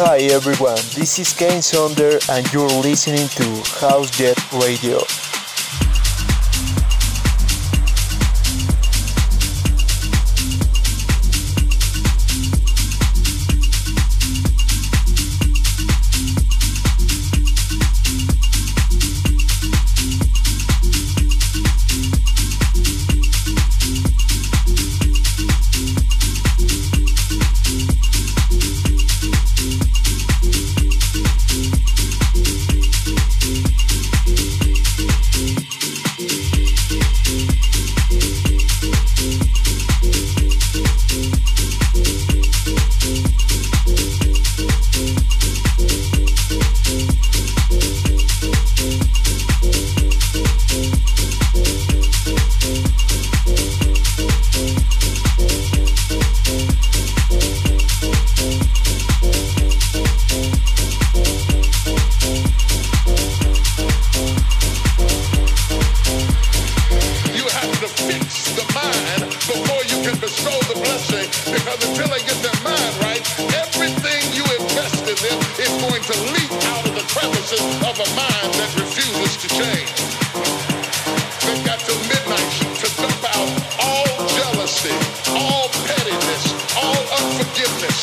Hi everyone, this is Kane Sonder and you're listening to House Jet Radio.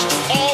All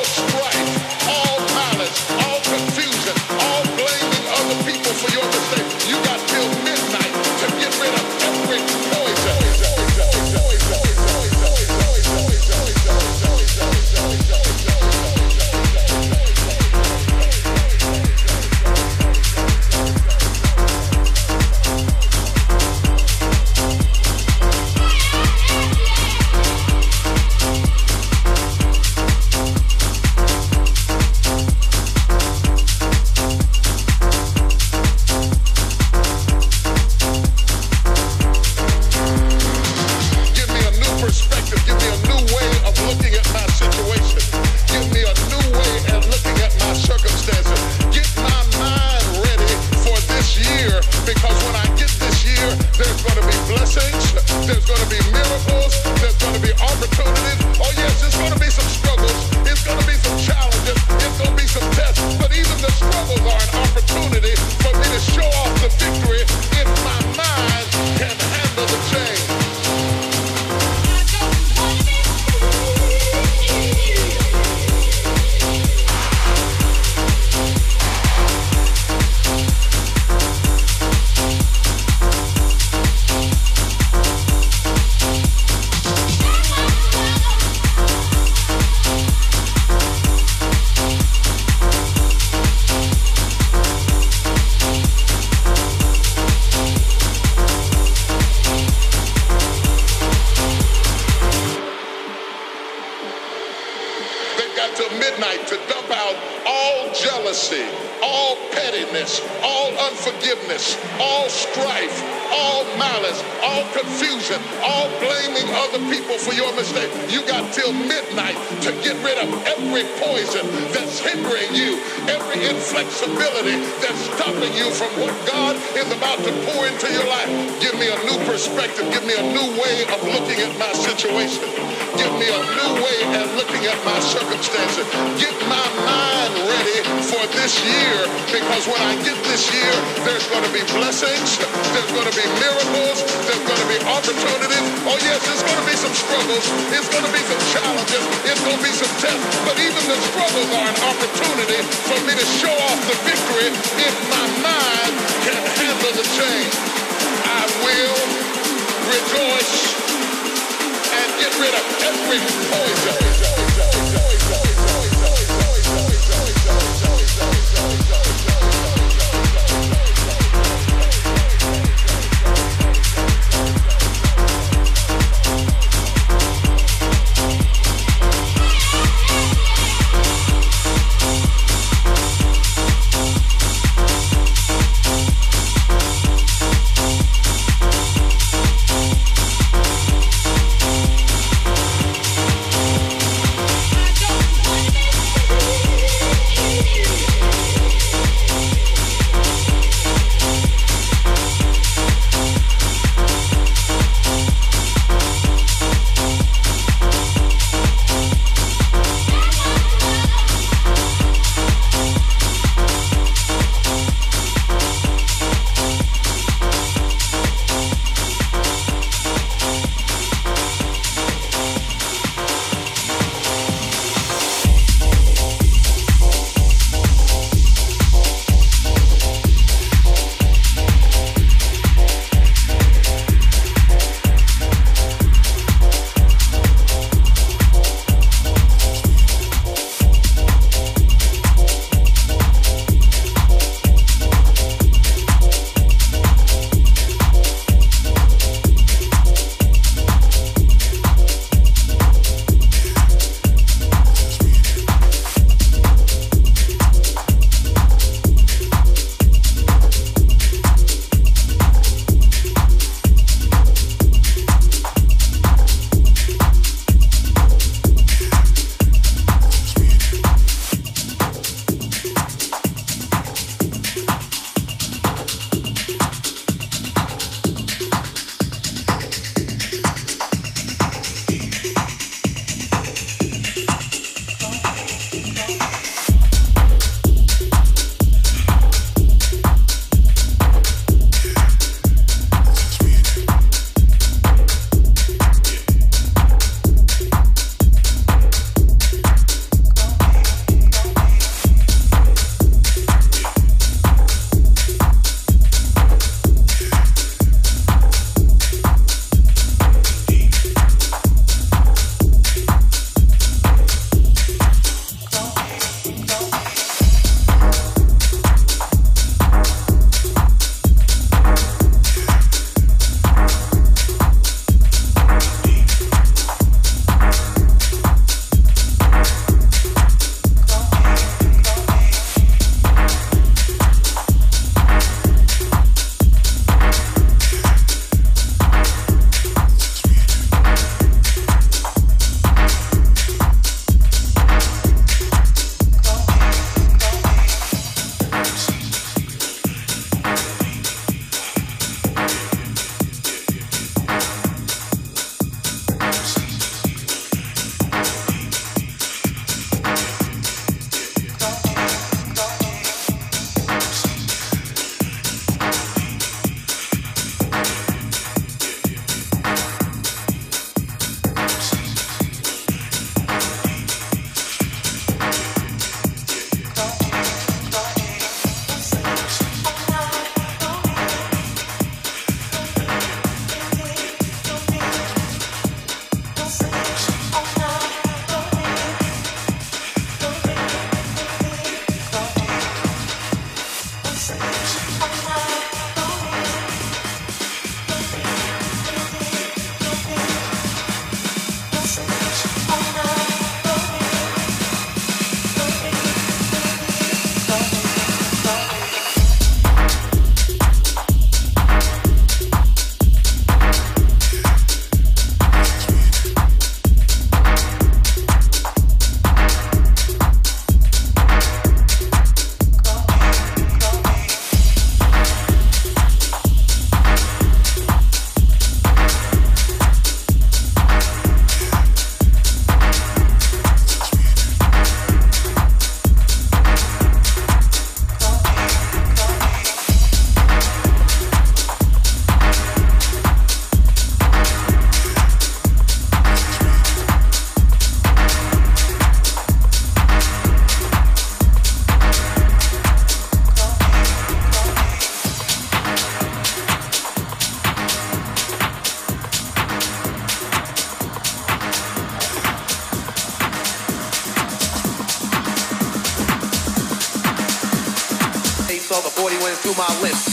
strife, all malice, all confusion, all blaming other people for your mistake. You got till midnight to get rid of every poison that's hindering you, every inflexibility that's stopping you from what God is about to pour into your life. Give me a new perspective. Give me a new way of looking at my situation. Give me a new way at looking at my circumstances. Get my mind ready for this year because when I get this year, there's going to be blessings, there's going to be miracles, there's going to be opportunities. Oh yes, there's going to be some struggles, it's going to be some challenges, it's going to be some tests, but even the struggles are an opportunity for me to show off the victory if my mind can handle the change. I will rejoice Get rid of every poison. through my lips.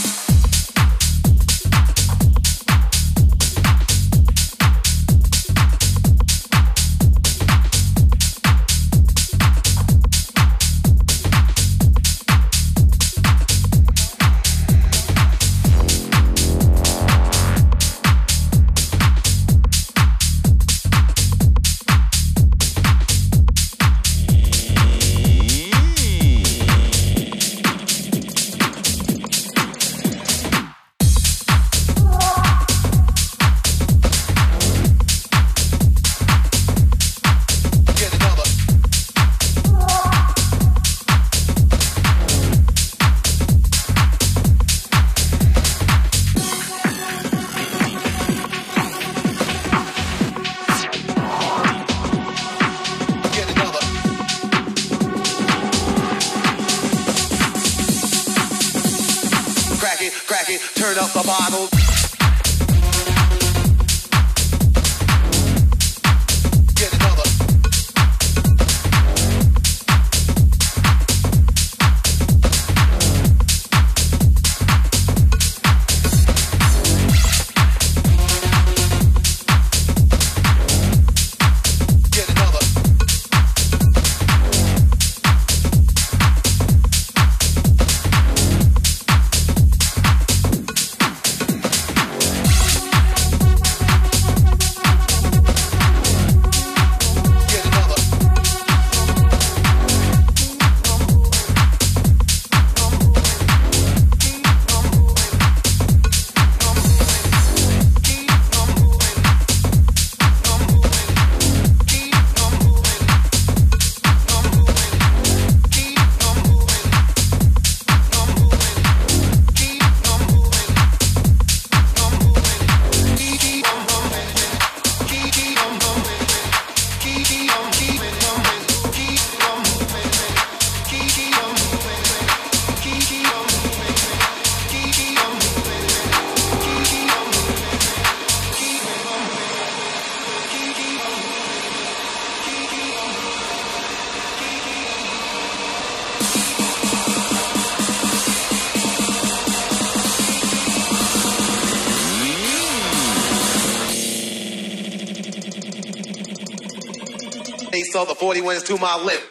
40 wins to my lip.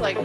like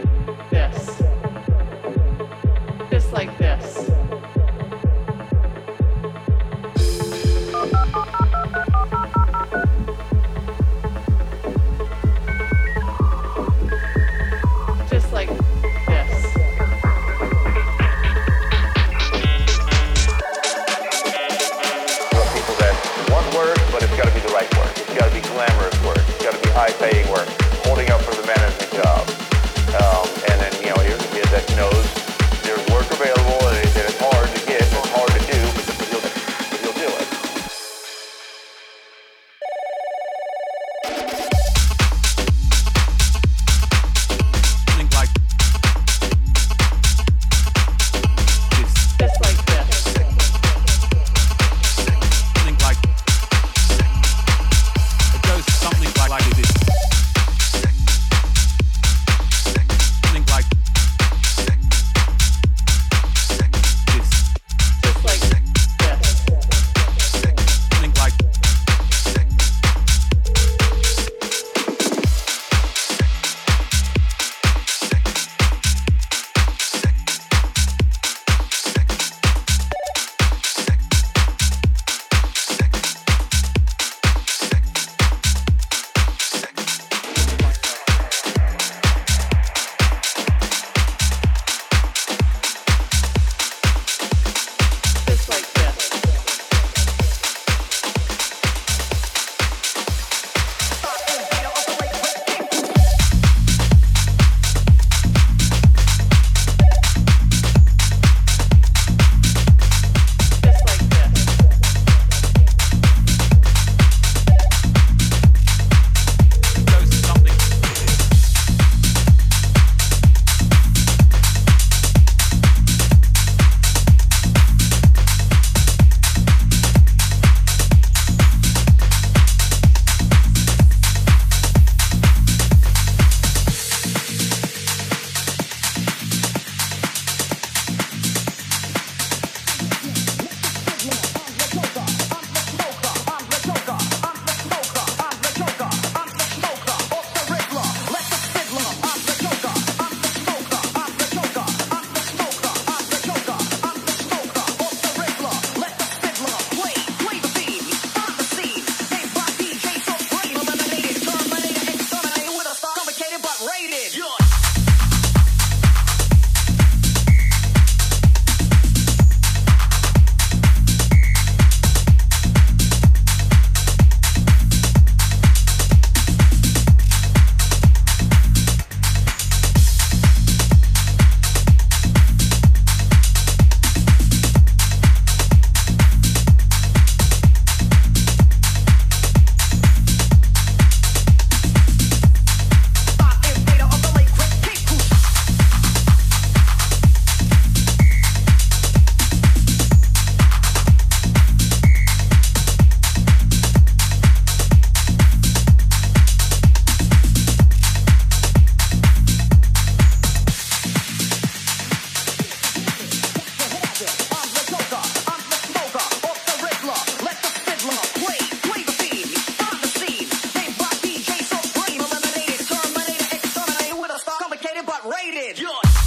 York.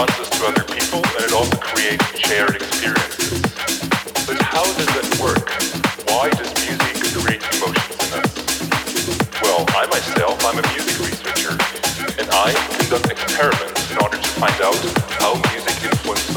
runs us to other people and it also creates shared experiences. But how does that work? Why does music create emotions in us? Well, I myself, I'm a music researcher and I conduct experiments in order to find out how music influences